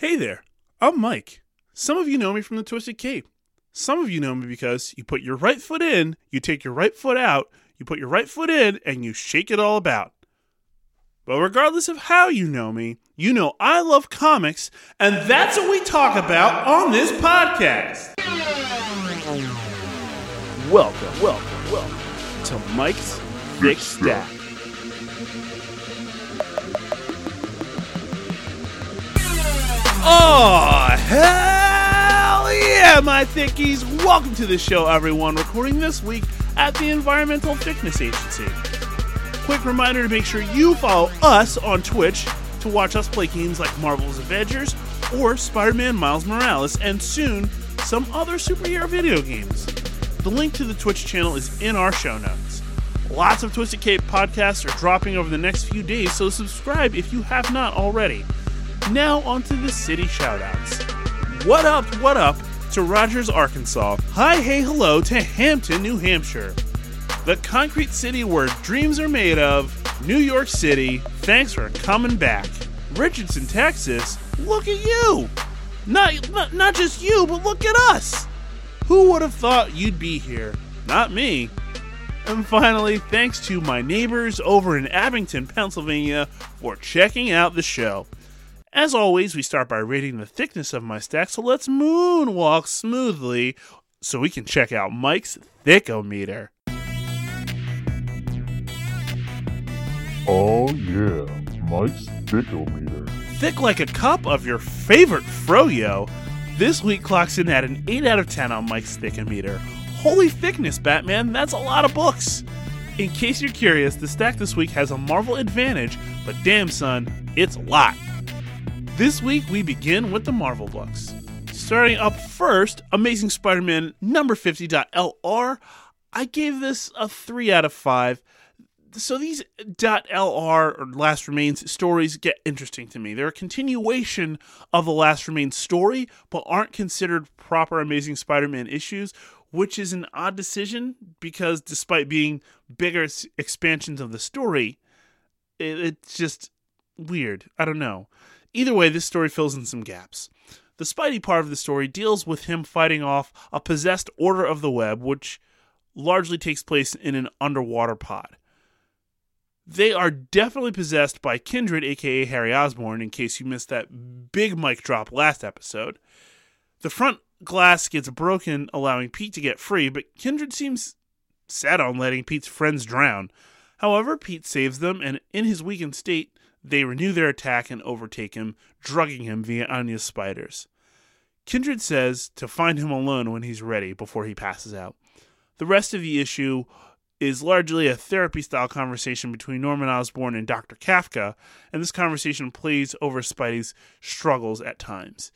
Hey there, I'm Mike. Some of you know me from the Twisted Cape. Some of you know me because you put your right foot in, you take your right foot out, you put your right foot in, and you shake it all about. But regardless of how you know me, you know I love comics, and that's what we talk about on this podcast. Welcome, welcome, welcome to Mike's Thick Stack. Oh, hell yeah, my thickies! Welcome to the show, everyone. Recording this week at the Environmental Thickness Agency. Quick reminder to make sure you follow us on Twitch to watch us play games like Marvel's Avengers or Spider Man Miles Morales, and soon some other superhero video games. The link to the Twitch channel is in our show notes. Lots of Twisted Cape podcasts are dropping over the next few days, so subscribe if you have not already. Now onto the city shoutouts. What up, what up to Rogers, Arkansas. Hi, hey, hello to Hampton, New Hampshire. The concrete city where dreams are made of. New York City, thanks for coming back. Richardson, Texas, look at you. Not, not, not just you, but look at us. Who would have thought you'd be here? Not me. And finally, thanks to my neighbors over in Abington, Pennsylvania for checking out the show. As always, we start by rating the thickness of my stack, so let's moonwalk smoothly so we can check out Mike's Thickometer. Oh yeah, Mike's Thickometer. Thick like a cup of your favorite froyo, this week clocks in at an 8 out of 10 on Mike's Thickometer. Holy thickness, Batman, that's a lot of books. In case you're curious, the stack this week has a Marvel advantage, but damn son, it's a lot. This week we begin with the Marvel books. Starting up first, Amazing Spider Man number 50.LR. I gave this a 3 out of 5. So these .LR or Last Remains stories get interesting to me. They're a continuation of the Last Remains story, but aren't considered proper Amazing Spider-Man issues, which is an odd decision because despite being bigger expansions of the story, it's just weird. I don't know. Either way, this story fills in some gaps. The Spidey part of the story deals with him fighting off a possessed Order of the Web, which largely takes place in an underwater pod. They are definitely possessed by Kindred, aka Harry Osborn, in case you missed that big mic drop last episode. The front glass gets broken, allowing Pete to get free, but Kindred seems set on letting Pete's friends drown. However, Pete saves them, and in his weakened state, they renew their attack and overtake him, drugging him via Anya's spiders. Kindred says to find him alone when he's ready before he passes out. The rest of the issue is largely a therapy style conversation between Norman Osborn and Dr. Kafka, and this conversation plays over Spidey's struggles at times.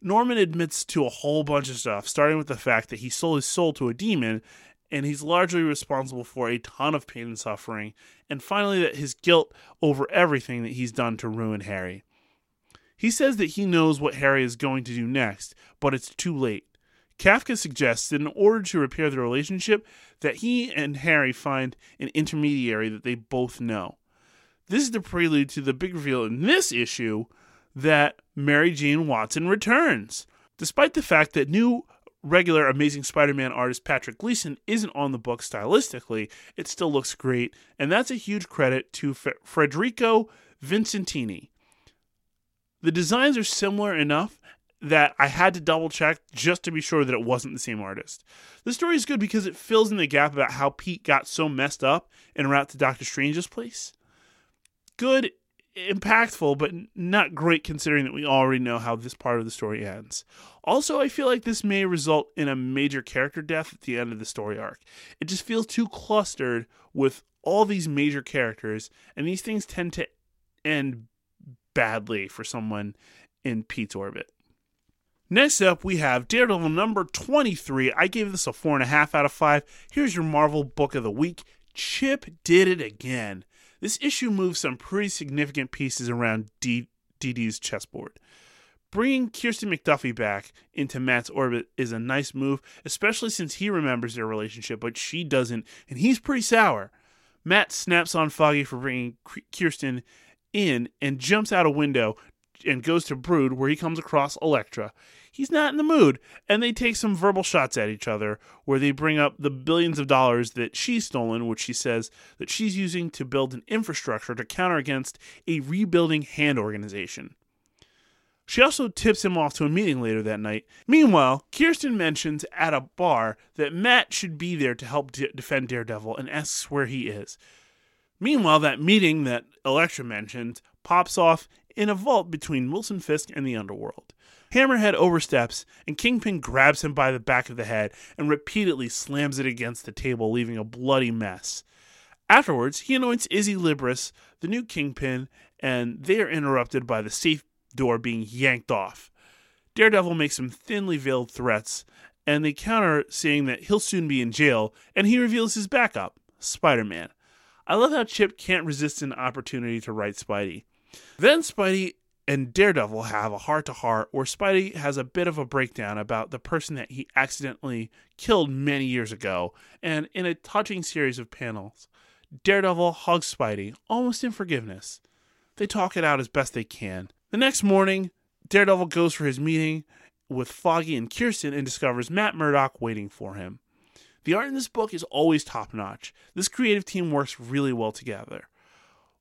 Norman admits to a whole bunch of stuff, starting with the fact that he sold his soul to a demon, and he's largely responsible for a ton of pain and suffering, and finally that his guilt over everything that he's done to ruin Harry. He says that he knows what Harry is going to do next, but it's too late. Kafka suggests that in order to repair the relationship, that he and Harry find an intermediary that they both know. This is the prelude to the big reveal in this issue that Mary Jane Watson returns. Despite the fact that new regular Amazing Spider Man artist Patrick Gleason isn't on the book stylistically, it still looks great, and that's a huge credit to F- Federico Vicentini. The designs are similar enough that I had to double check just to be sure that it wasn't the same artist. The story is good because it fills in the gap about how Pete got so messed up en route to Doctor Strange's place. Good, impactful, but not great considering that we already know how this part of the story ends. Also, I feel like this may result in a major character death at the end of the story arc. It just feels too clustered with all these major characters, and these things tend to end badly for someone in Pete's orbit. Next up, we have Daredevil number 23. I gave this a 4.5 out of 5. Here's your Marvel book of the week Chip did it again. This issue moves some pretty significant pieces around D- DD's chessboard. Bringing Kirsten McDuffie back into Matt's orbit is a nice move, especially since he remembers their relationship, but she doesn't, and he's pretty sour. Matt snaps on Foggy for bringing Kirsten in and jumps out a window, and goes to Brood, where he comes across Elektra. He's not in the mood, and they take some verbal shots at each other, where they bring up the billions of dollars that she's stolen, which she says that she's using to build an infrastructure to counter against a rebuilding hand organization. She also tips him off to a meeting later that night. Meanwhile, Kirsten mentions at a bar that Matt should be there to help d- defend Daredevil and asks where he is. Meanwhile, that meeting that Elektra mentioned pops off in a vault between Wilson Fisk and the underworld. Hammerhead oversteps, and Kingpin grabs him by the back of the head and repeatedly slams it against the table, leaving a bloody mess. Afterwards, he anoints Izzy Libris, the new Kingpin, and they are interrupted by the safe door being yanked off. Daredevil makes some thinly veiled threats, and they counter saying that he'll soon be in jail, and he reveals his backup, Spider Man. I love how Chip can't resist an opportunity to write Spidey. Then Spidey and Daredevil have a heart to heart where Spidey has a bit of a breakdown about the person that he accidentally killed many years ago, and in a touching series of panels, Daredevil hugs Spidey, almost in forgiveness. They talk it out as best they can. The next morning, Daredevil goes for his meeting with Foggy and Kirsten and discovers Matt Murdock waiting for him. The art in this book is always top notch. This creative team works really well together.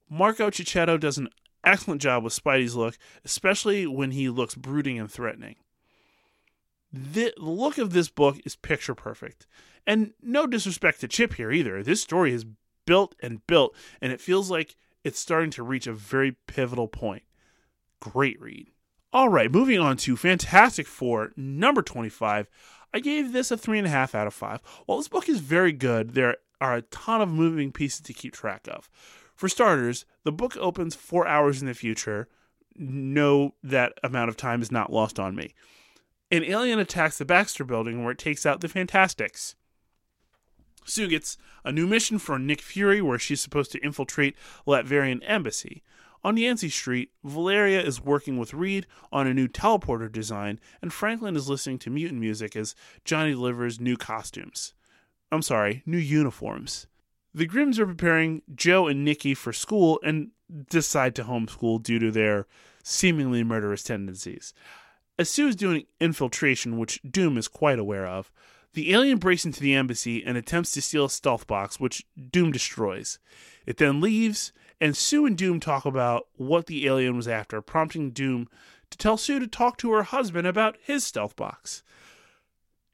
Marco Checchetto does an excellent job with Spidey's look, especially when he looks brooding and threatening. The look of this book is picture perfect. And no disrespect to Chip here either. This story is built and built, and it feels like it's starting to reach a very pivotal point. Great read. All right, moving on to Fantastic Four, number 25. I gave this a 3.5 out of 5. While this book is very good, there are a ton of moving pieces to keep track of. For starters, the book opens four hours in the future. No, that amount of time is not lost on me. An alien attacks the Baxter building where it takes out the Fantastics. Sue gets a new mission for Nick Fury where she's supposed to infiltrate Latverian embassy. On Yancey Street, Valeria is working with Reed on a new teleporter design, and Franklin is listening to mutant music as Johnny delivers new costumes. I'm sorry, new uniforms. The Grimms are preparing Joe and Nikki for school and decide to homeschool due to their seemingly murderous tendencies. As Sue is doing infiltration, which Doom is quite aware of, the alien breaks into the embassy and attempts to steal a stealth box, which Doom destroys. It then leaves, and Sue and Doom talk about what the alien was after, prompting Doom to tell Sue to talk to her husband about his stealth box.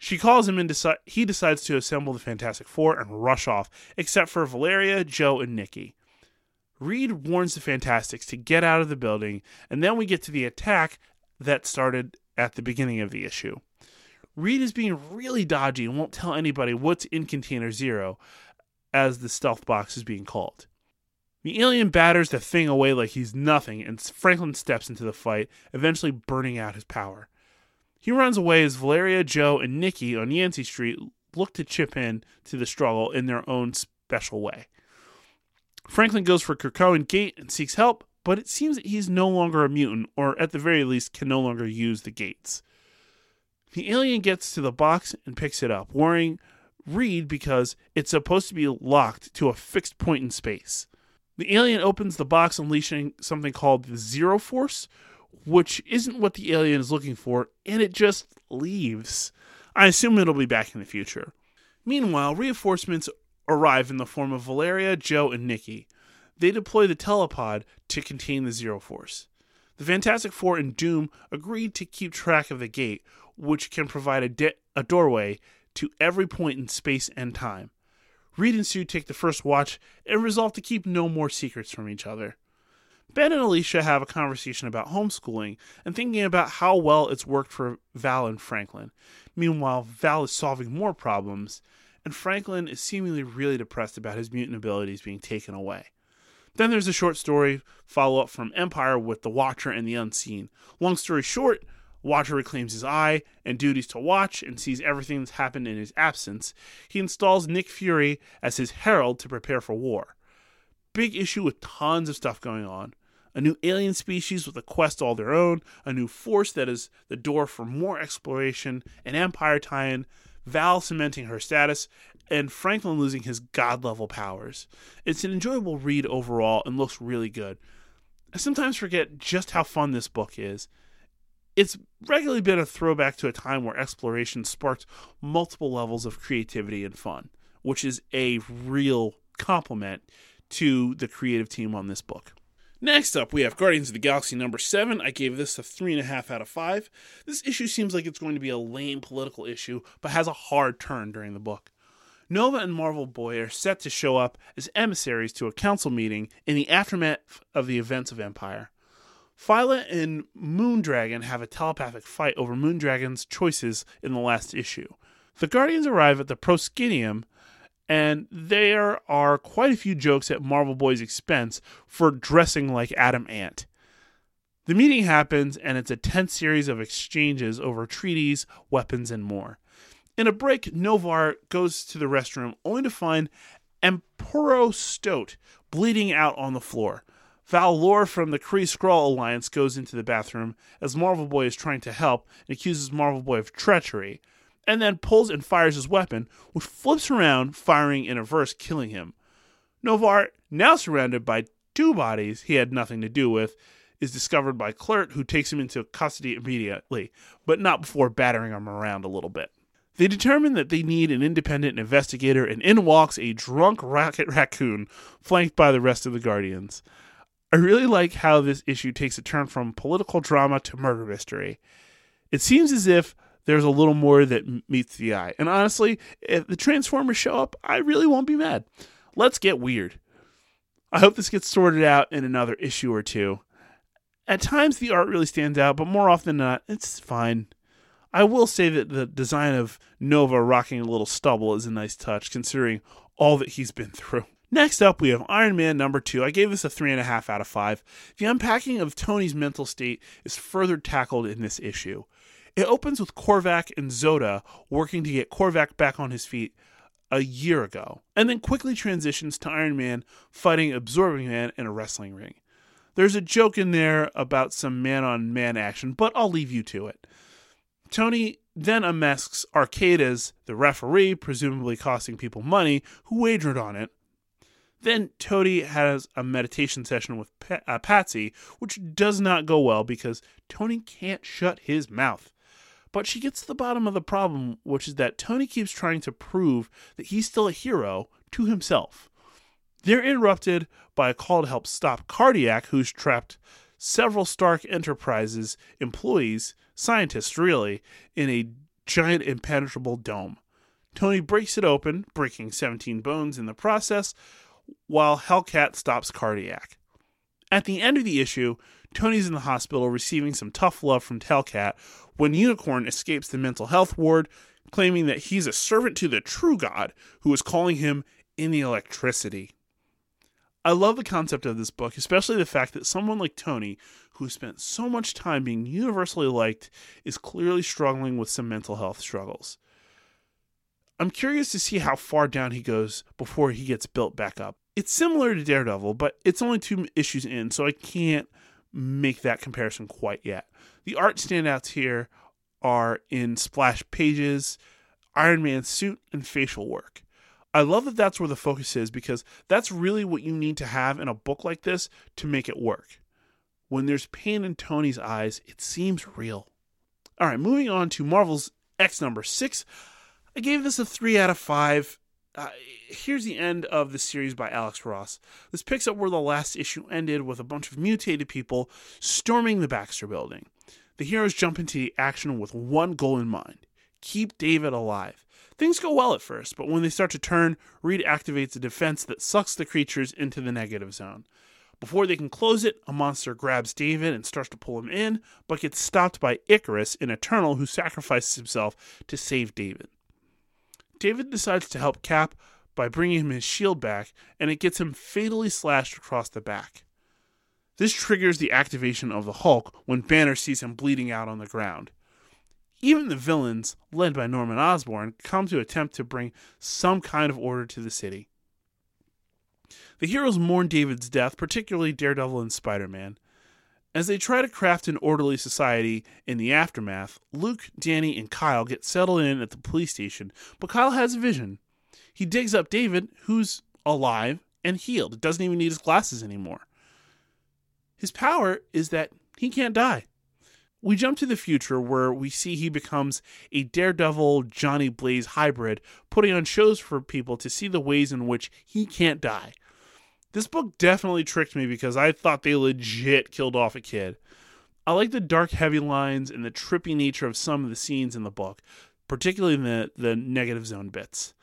She calls him and deci- he decides to assemble the Fantastic Four and rush off, except for Valeria, Joe, and Nikki. Reed warns the Fantastics to get out of the building, and then we get to the attack that started at the beginning of the issue. Reed is being really dodgy and won't tell anybody what's in Container Zero, as the stealth box is being called. The alien batters the thing away like he's nothing, and Franklin steps into the fight, eventually burning out his power. He runs away as Valeria, Joe, and Nikki on Yancey Street look to chip in to the struggle in their own special way. Franklin goes for Krakoan Gate and seeks help, but it seems that he's no longer a mutant, or at the very least can no longer use the gates. The alien gets to the box and picks it up, worrying Reed because it's supposed to be locked to a fixed point in space. The alien opens the box, unleashing something called the Zero Force, which isn't what the alien is looking for, and it just leaves. I assume it'll be back in the future. Meanwhile, reinforcements arrive in the form of Valeria, Joe, and Nikki. They deploy the telepod to contain the Zero Force. The Fantastic Four and Doom agreed to keep track of the gate, which can provide a, de- a doorway to every point in space and time. Reed and Sue take the first watch and resolve to keep no more secrets from each other. Ben and Alicia have a conversation about homeschooling and thinking about how well it's worked for Val and Franklin. Meanwhile, Val is solving more problems, and Franklin is seemingly really depressed about his mutant abilities being taken away. Then there's a short story follow up from Empire with the Watcher and the Unseen. Long story short, Watcher reclaims his eye and duties to watch and sees everything that's happened in his absence. He installs Nick Fury as his herald to prepare for war. Big issue with tons of stuff going on a new alien species with a quest all their own, a new force that is the door for more exploration, an Empire tie in, Val cementing her status, and Franklin losing his god level powers. It's an enjoyable read overall and looks really good. I sometimes forget just how fun this book is. It's regularly been a throwback to a time where exploration sparked multiple levels of creativity and fun, which is a real compliment to the creative team on this book. Next up, we have Guardians of the Galaxy number seven. I gave this a three and a half out of five. This issue seems like it's going to be a lame political issue, but has a hard turn during the book. Nova and Marvel Boy are set to show up as emissaries to a council meeting in the aftermath of the events of Empire. Phyla and Moondragon have a telepathic fight over Moondragon's choices in the last issue. The Guardians arrive at the Proskenium, and there are quite a few jokes at Marvel Boy's expense for dressing like Adam Ant. The meeting happens, and it's a tense series of exchanges over treaties, weapons, and more. In a break, Noh-Varr goes to the restroom only to find Empuro Stoat bleeding out on the floor. Val-Lor from the Kree Skrull Alliance goes into the bathroom as Marvel Boy is trying to help and accuses Marvel Boy of treachery, and then pulls and fires his weapon, which flips around, firing in reverse, killing him. Noh-Varr, now surrounded by two bodies he had nothing to do with, is discovered by Kl'rt, who takes him into custody immediately, but not before battering him around a little bit. They determine that they need an independent investigator, and in walks a drunk Rocket Raccoon, flanked by the rest of the Guardians. I really like how this issue takes a turn from political drama to murder mystery. It seems as if there's a little more that meets the eye. And honestly, if the Transformers show up, I really won't be mad. Let's get weird. I hope this gets sorted out in another issue or two. At times, the art really stands out, but more often than not, it's fine. I will say that the design of Nova rocking a little stubble is a nice touch, considering all that he's been through. Next up, we have Iron Man number two. I gave this a three and a half out of five. The unpacking of Tony's mental state is further tackled in this issue. It opens with Korvac and Zoda working to get Korvac back on his feet a year ago, and then quickly transitions to Iron Man fighting Absorbing Man in a wrestling ring. There's a joke in there about some man on man action, but I'll leave you to it. Tony then unmasks Arcade as the referee, presumably costing people money, who wagered on it. Then Tony has a meditation session with uh, Patsy, which does not go well because Tony can't shut his mouth. But she gets to the bottom of the problem, which is that Tony keeps trying to prove that he's still a hero to himself. They're interrupted by a call to help stop Cardiac, who's trapped several Stark Enterprises employees, scientists really, in a giant impenetrable dome. Tony breaks it open, breaking 17 bones in the process, while Hellcat stops Cardiac. At the end of the issue, Tony's in the hospital receiving some tough love from Hellcat when Unicorn escapes the mental health ward, claiming that he's a servant to the true God who is calling him in the electricity. I love the concept of this book, especially the fact that someone like Tony, who spent so much time being universally liked, is clearly struggling with some mental health struggles. I'm curious to see how far down he goes before he gets built back up. It's similar to Daredevil, but it's only two issues in, so I can't make that comparison quite yet. The art standouts here are in splash pages, Iron Man's suit, and facial work. I love that that's where the focus is because that's really what you need to have in a book like this to make it work. When there's pain in Tony's eyes, it seems real. All right, moving on to Marvel's X number six. I gave this a 3 out of 5. Uh, here's the end of the series by Alex Ross. This picks up where the last issue ended with a bunch of mutated people storming the Baxter building. The heroes jump into the action with one goal in mind keep David alive. Things go well at first, but when they start to turn, Reed activates a defense that sucks the creatures into the negative zone. Before they can close it, a monster grabs David and starts to pull him in, but gets stopped by Icarus, an Eternal who sacrifices himself to save David. David decides to help Cap by bringing him his shield back, and it gets him fatally slashed across the back. This triggers the activation of the Hulk when Banner sees him bleeding out on the ground. Even the villains, led by Norman Osborn, come to attempt to bring some kind of order to the city. The heroes mourn David's death, particularly Daredevil and Spider Man. As they try to craft an orderly society in the aftermath, Luke, Danny, and Kyle get settled in at the police station, but Kyle has a vision. He digs up David, who's alive and healed. Doesn't even need his glasses anymore. His power is that he can't die. We jump to the future where we see he becomes a daredevil Johnny Blaze hybrid, putting on shows for people to see the ways in which he can't die. This book definitely tricked me because I thought they legit killed off a kid. I like the dark, heavy lines and the trippy nature of some of the scenes in the book, particularly the, the negative zone bits.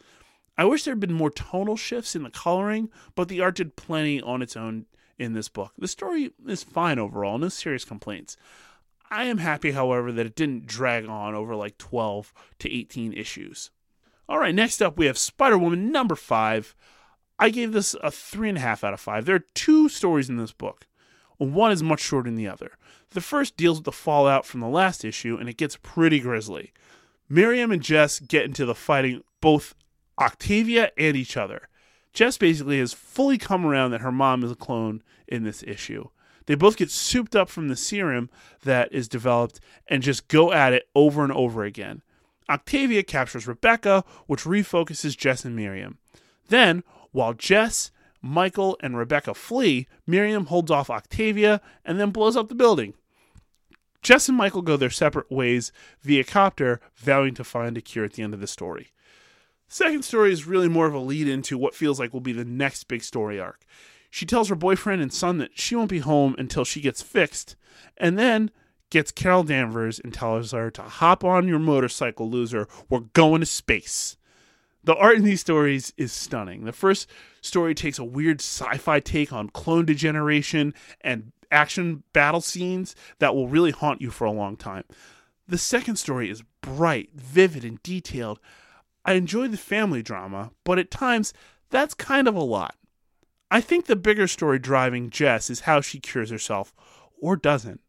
I wish there had been more tonal shifts in the coloring, but the art did plenty on its own in this book. The story is fine overall, no serious complaints. I am happy, however, that it didn't drag on over like 12 to 18 issues. All right, next up we have Spider Woman number five. I gave this a three and a half out of five. There are two stories in this book. One is much shorter than the other. The first deals with the fallout from the last issue, and it gets pretty grisly. Miriam and Jess get into the fighting both Octavia and each other. Jess basically has fully come around that her mom is a clone in this issue. They both get souped up from the serum that is developed and just go at it over and over again. Octavia captures Rebecca, which refocuses Jess and Miriam. Then, while Jess, Michael, and Rebecca flee, Miriam holds off Octavia and then blows up the building. Jess and Michael go their separate ways via copter, vowing to find a cure at the end of the story. Second story is really more of a lead into what feels like will be the next big story arc. She tells her boyfriend and son that she won't be home until she gets fixed, and then gets Carol Danvers and tells her to hop on your motorcycle, loser. We're going to space. The art in these stories is stunning. The first story takes a weird sci fi take on clone degeneration and action battle scenes that will really haunt you for a long time. The second story is bright, vivid, and detailed. I enjoy the family drama, but at times that's kind of a lot. I think the bigger story driving Jess is how she cures herself, or doesn't.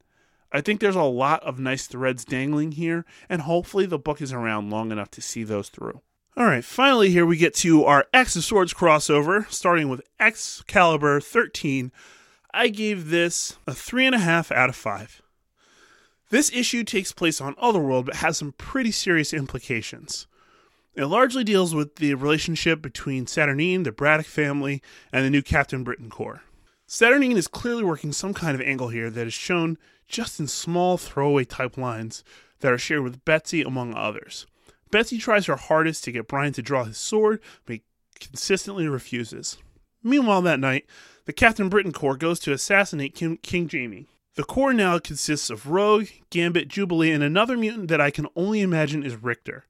I think there's a lot of nice threads dangling here, and hopefully the book is around long enough to see those through. All right, finally, here we get to our X of Swords crossover, starting with Excalibur 13. I gave this a 3.5 out of 5. This issue takes place on Otherworld, but has some pretty serious implications. It largely deals with the relationship between Saturnine, the Braddock family, and the new Captain Britain Corps. Saturnine is clearly working some kind of angle here that is shown just in small throwaway type lines that are shared with Betsy, among others. Betsy tries her hardest to get Brian to draw his sword, but he consistently refuses. Meanwhile, that night, the Captain Britain Corps goes to assassinate King, King Jamie. The Corps now consists of Rogue, Gambit, Jubilee, and another mutant that I can only imagine is Rictor.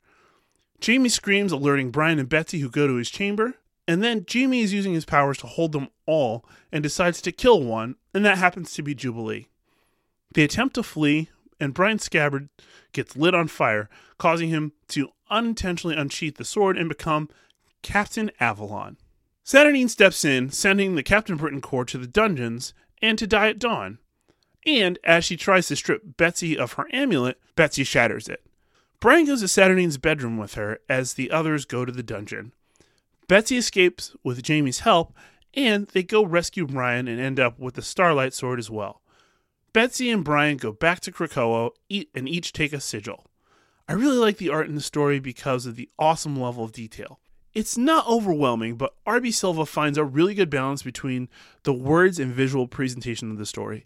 Jamie screams, alerting Brian and Betsy, who go to his chamber. And then Jamie is using his powers to hold them all and decides to kill one, and that happens to be Jubilee. They attempt to flee, and Brian scabbard gets lit on fire, causing him to unintentionally unsheath the sword and become Captain Avalon. Saturnine steps in, sending the Captain Britain Corps to the dungeons and to die at dawn. And as she tries to strip Betsy of her amulet, Betsy shatters it. Brian goes to Saturnine's bedroom with her as the others go to the dungeon. Betsy escapes with Jamie's help, and they go rescue Brian and end up with the Starlight Sword as well. Betsy and Brian go back to Krakoa and each take a sigil. I really like the art in the story because of the awesome level of detail. It's not overwhelming, but RB Silva finds a really good balance between the words and visual presentation of the story.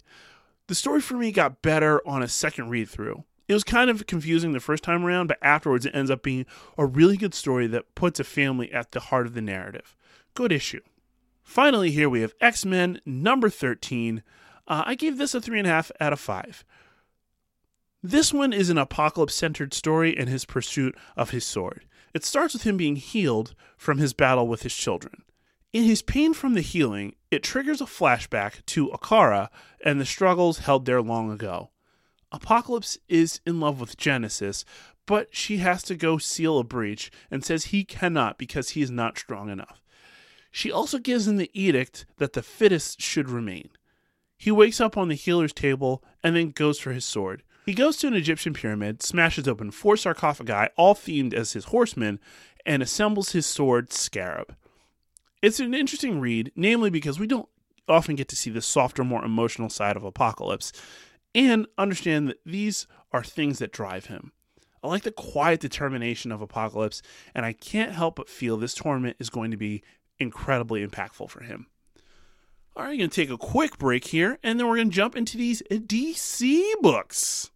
The story for me got better on a second read through. It was kind of confusing the first time around, but afterwards it ends up being a really good story that puts a family at the heart of the narrative. Good issue. Finally, here we have X Men number 13. Uh, I gave this a 3.5 out of 5. This one is an apocalypse centered story in his pursuit of his sword. It starts with him being healed from his battle with his children. In his pain from the healing, it triggers a flashback to Okkara and the struggles held there long ago. Apocalypse is in love with Genesis, but she has to go seal a breach and says he cannot because he is not strong enough. She also gives him the edict that the fittest should remain. He wakes up on the healer's table and then goes for his sword. He goes to an Egyptian pyramid, smashes open four sarcophagi, all themed as his horsemen, and assembles his sword, Skaarab. It's an interesting read, namely because we don't often get to see the softer, more emotional side of Apocalypse, and understand that these are things that drive him. I like the quiet determination of Apocalypse, and I can't help but feel this tournament is going to be incredibly impactful for him. All right, going to take a quick break here, and then we're going to jump into these DC books.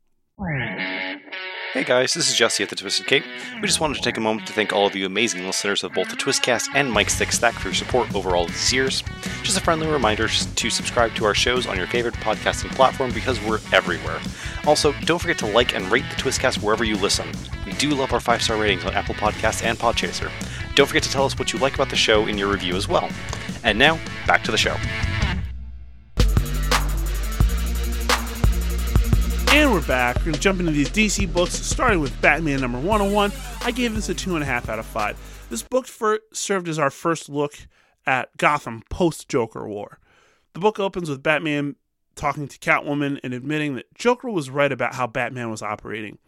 Hey guys, this is Jesse at the Twisted Cape. We just wanted to take a moment to thank all of you amazing listeners of both the Twistcast and Mike's Thick Stack for your support over all these years. Just a friendly reminder to subscribe to our shows on your favorite podcasting platform because we're everywhere. Also, don't forget to like and rate the Twistcast wherever you listen. We do love our five star ratings on Apple Podcasts and Podchaser. Don't forget to tell us what you like about the show in your review as well. And now, back to the show. And we're back. We're going to jump into these DC books, starting with Batman number 101. I gave this a 2.5 out of 5. This book served as our first look at Gotham post Joker War. The book opens with Batman talking to Catwoman and admitting that Joker was right about how Batman was operating.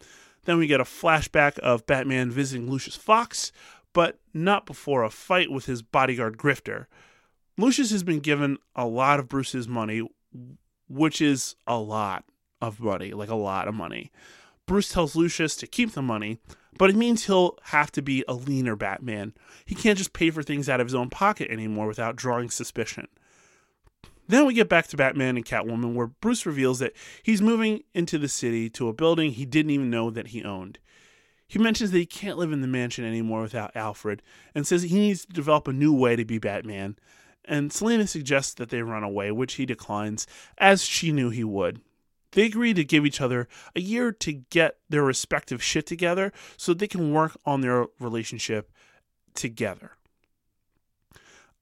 Then we get a flashback of Batman visiting Lucius Fox, but not before a fight with his bodyguard Grifter. Lucius has been given a lot of Bruce's money, which is a lot of money, like a lot of money. Bruce tells Lucius to keep the money, but it means he'll have to be a leaner Batman. He can't just pay for things out of his own pocket anymore without drawing suspicion. Then we get back to Batman and Catwoman, where Bruce reveals that he's moving into the city to a building he didn't even know that he owned. He mentions that he can't live in the mansion anymore without Alfred and says he needs to develop a new way to be Batman. And Selina suggests that they run away, which he declines, as she knew he would. They agree to give each other a year to get their respective shit together so they can work on their relationship together.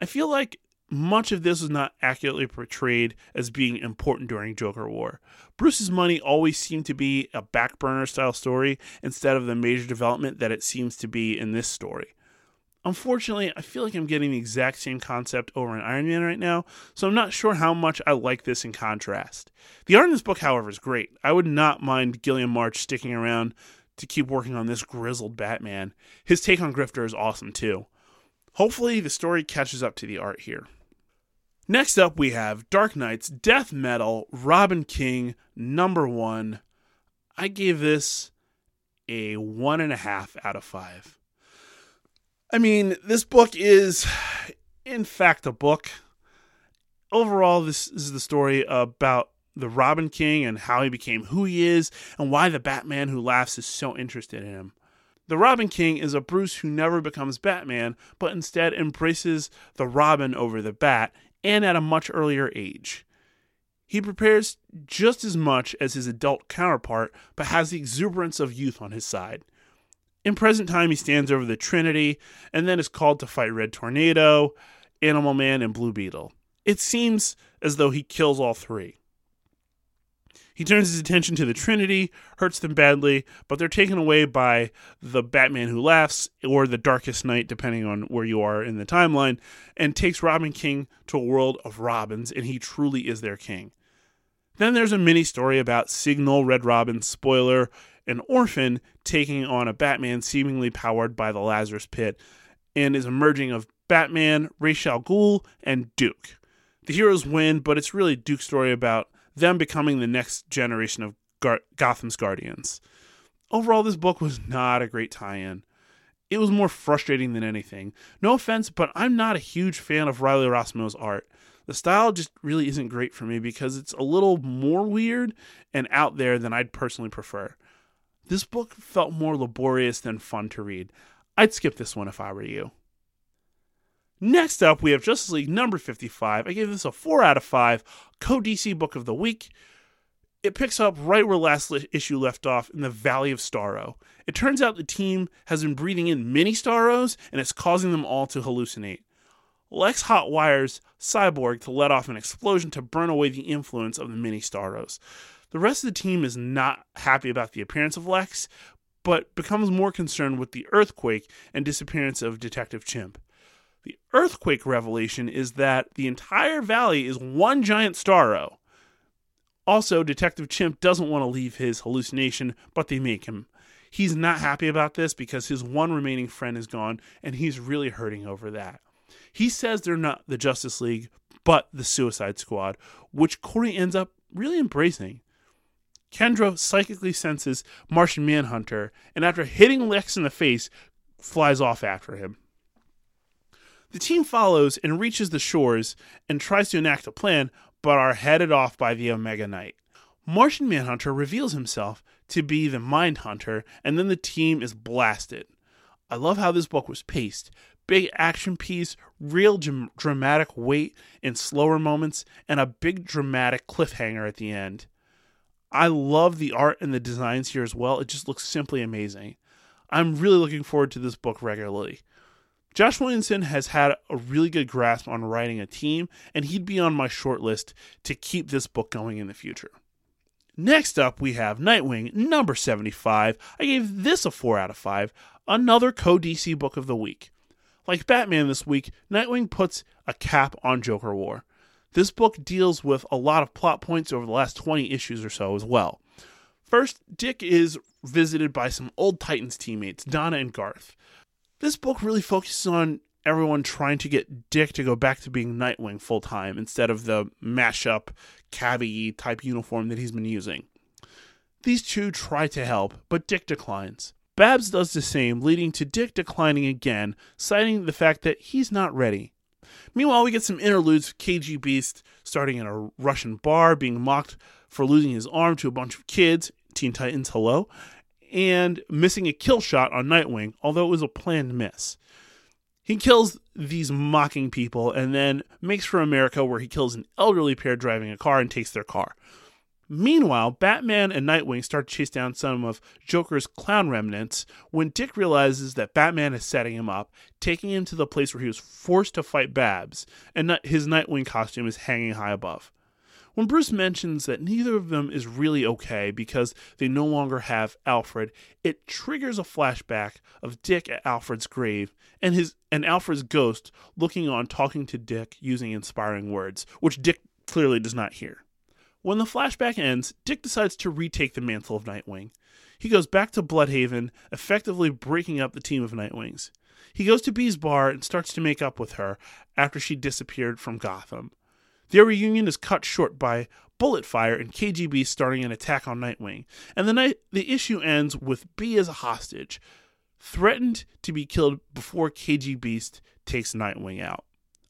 I feel like much of this was not accurately portrayed as being important during Joker War. Bruce's money always seemed to be a back burner style story instead of the major development that it seems to be in this story. Unfortunately, I feel like I'm getting the exact same concept over in Iron Man right now, so I'm not sure how much I like this in contrast. The art in this book, however, is great. I would not mind Guillem March sticking around to keep working on this grizzled Batman. His take on Grifter is awesome too. Hopefully, the story catches up to the art here. Next up, we have Dark Nights Death Metal Robin King number one. I gave this a one and a half out of five. I mean, this book is, in fact, a book. Overall, this is the story about the Robin King and how he became who he is and why the Batman who laughs is so interested in him. The Robin King is a Bruce who never becomes Batman, but instead embraces the Robin over the Bat and at a much earlier age. He prepares just as much as his adult counterpart, but has the exuberance of youth on his side. In present time, he stands over the Trinity and then is called to fight Red Tornado, Animal Man, and Blue Beetle. It seems as though he kills all three. He turns his attention to the Trinity, hurts them badly, but they're taken away by the Batman who laughs or the Darkest Night, depending on where you are in the timeline, and takes Robin King to a world of Robins, and he truly is their king. Then there's a mini story about Signal, Red Robin, spoiler, an orphan taking on a Batman seemingly powered by the Lazarus Pit, and is emerging of Batman, Ra's al Ghul, and Duke. The heroes win, but it's really Duke's story about them becoming the next generation of Gar- Gotham's Guardians. Overall, this book was not a great tie in. It was more frustrating than anything. No offense, but I'm not a huge fan of Riley Rossmo's art. The style just really isn't great for me because it's a little more weird and out there than I'd personally prefer. This book felt more laborious than fun to read. I'd skip this one if I were you. Next up, we have Justice League number 55. I gave this a 4 out of 5, co DC book of the week. It picks up right where last issue left off in the Valley of Starro. It turns out the team has been breathing in mini Starros and it's causing them all to hallucinate. Lex hot wires Cyborg to let off an explosion to burn away the influence of the mini Starros. The rest of the team is not happy about the appearance of Lex, but becomes more concerned with the earthquake and disappearance of Detective Chimp. The earthquake revelation is that the entire valley is one giant starro. Also, Detective Chimp doesn't want to leave his hallucination, but they make him. He's not happy about this because his one remaining friend is gone, and he's really hurting over that. He says they're not the Justice League, but the Suicide Squad, which Corey ends up really embracing. Kendra psychically senses Martian Manhunter, and after hitting Lex in the face, flies off after him. The team follows and reaches the shores and tries to enact a plan, but are headed off by the Omega Knight. Martian Manhunter reveals himself to be the Mind Hunter, and then the team is blasted. I love how this book was paced. Big action piece, real dram- dramatic weight in slower moments, and a big dramatic cliffhanger at the end. I love the art and the designs here as well. It just looks simply amazing. I'm really looking forward to this book regularly. Josh Williamson has had a really good grasp on writing a team, and he'd be on my short list to keep this book going in the future. Next up, we have Nightwing number 75. I gave this a 4 out of 5, another co DC book of the week. Like Batman this week, Nightwing puts a cap on Joker War. This book deals with a lot of plot points over the last 20 issues or so as well. First, Dick is visited by some old Titans teammates, Donna and Garth. This book really focuses on everyone trying to get Dick to go back to being Nightwing full time instead of the mashup cabbie type uniform that he's been using. These two try to help, but Dick declines. Babs does the same, leading to Dick declining again, citing the fact that he's not ready. Meanwhile, we get some interludes of KG Beast starting in a Russian bar, being mocked for losing his arm to a bunch of kids, Teen Titans, hello, and missing a kill shot on Nightwing, although it was a planned miss. He kills these mocking people and then makes for America, where he kills an elderly pair driving a car and takes their car. Meanwhile, Batman and Nightwing start to chase down some of Joker's clown remnants when Dick realizes that Batman is setting him up, taking him to the place where he was forced to fight Babs, and his Nightwing costume is hanging high above. When Bruce mentions that neither of them is really okay because they no longer have Alfred, it triggers a flashback of Dick at Alfred's grave and his and Alfred's ghost looking on talking to Dick using inspiring words, which Dick clearly does not hear. When the flashback ends, Dick decides to retake the mantle of Nightwing. He goes back to Blüdhaven, effectively breaking up the team of Nightwings. He goes to Bee's bar and starts to make up with her after she disappeared from Gotham. Their reunion is cut short by bullet fire and KGB starting an attack on Nightwing, and the night the issue ends with Bee as a hostage, threatened to be killed before KG Beast takes Nightwing out.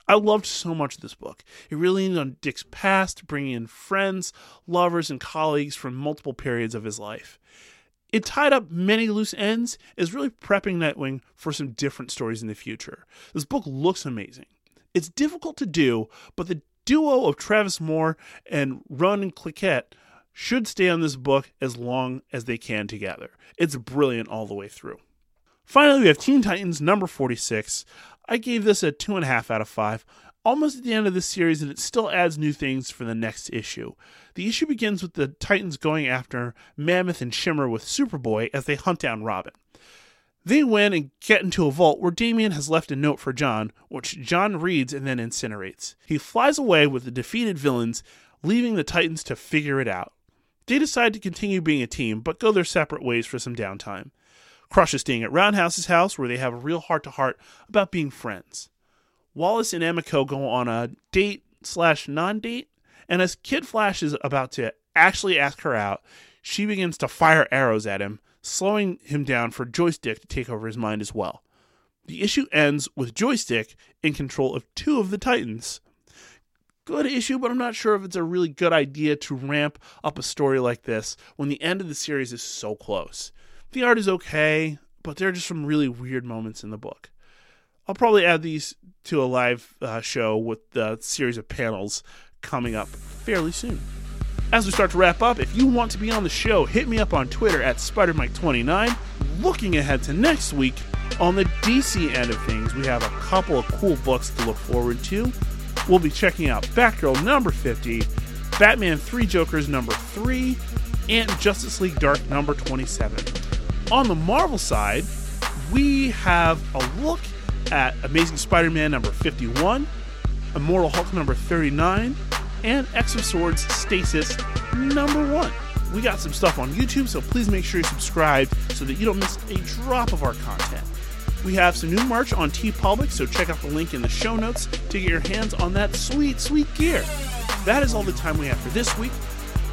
I loved so much this book. It really leaned on Dick's past, bringing in friends, lovers, and colleagues from multiple periods of his life. It tied up many loose ends, is really prepping Nightwing for some different stories in the future. This book looks amazing. It's difficult to do, but the duo of Travis Moore and Ronan Cliquet should stay on this book as long as they can together. It's brilliant all the way through. Finally, we have Teen Titans number 46. I gave this a 2.5 out of 5, almost at the end of this series, and it still adds new things for the next issue. The issue begins with the Titans going after Mammoth and Shimmer with Superboy as they hunt down Robin. They win and get into a vault where Damian has left a note for John, which John reads and then incinerates. He flies away with the defeated villains, leaving the Titans to figure it out. They decide to continue being a team, but go their separate ways for some downtime. Crush is staying at Roundhouse's house, where they have a real heart to heart about being friends. Wallace and Emiko go on a date slash non date, and as Kid Flash is about to actually ask her out, she begins to fire arrows at him, slowing him down for Joystick to take over his mind as well. The issue ends with Joystick in control of two of the Titans. Good issue, but I'm not sure if it's a really good idea to ramp up a story like this when the end of the series is so close. The art is okay, but there are just some really weird moments in the book. I'll probably add these to a live uh, show with the series of panels coming up fairly soon. As we start to wrap up, if you want to be on the show, hit me up on Twitter at SpiderMike29. Looking ahead to next week, on the DC end of things, we have a couple of cool books to look forward to. We'll be checking out Batgirl number 50, Batman 3 Jokers number 3, and Justice League Dark number 27. On the Marvel side, we have a look at Amazing Spider Man number 51, Immortal Hulk number 39, and X of Swords Stasis number one. We got some stuff on YouTube, so please make sure you subscribe so that you don't miss a drop of our content. We have some new merch on TeePublic, so check out the link in the show notes to get your hands on that sweet, sweet gear. That is all the time we have for this week.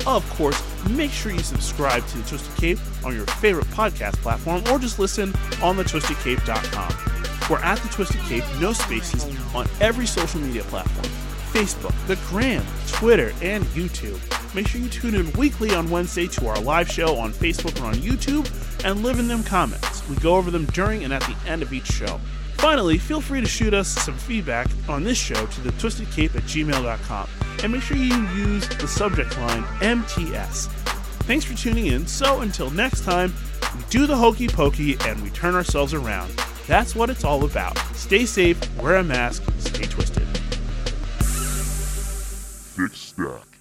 Of course, make sure you subscribe to the Twisted Cape on your favorite podcast platform or just listen on the twistedcape.com. We're at the Twisted Cape, no spaces, on every social media platform Facebook, the Gram, Twitter, and YouTube. Make sure you tune in weekly on Wednesday to our live show on Facebook or on YouTube and live in them comments. We go over them during and at the end of each show. Finally, feel free to shoot us some feedback on this show to the twistedcape at gmail.com and make sure you use the subject line MTS. Thanks for tuning in. So until next time, we do the hokey pokey and we turn ourselves around. That's what it's all about. Stay safe, wear a mask, stay twisted. Thick stack.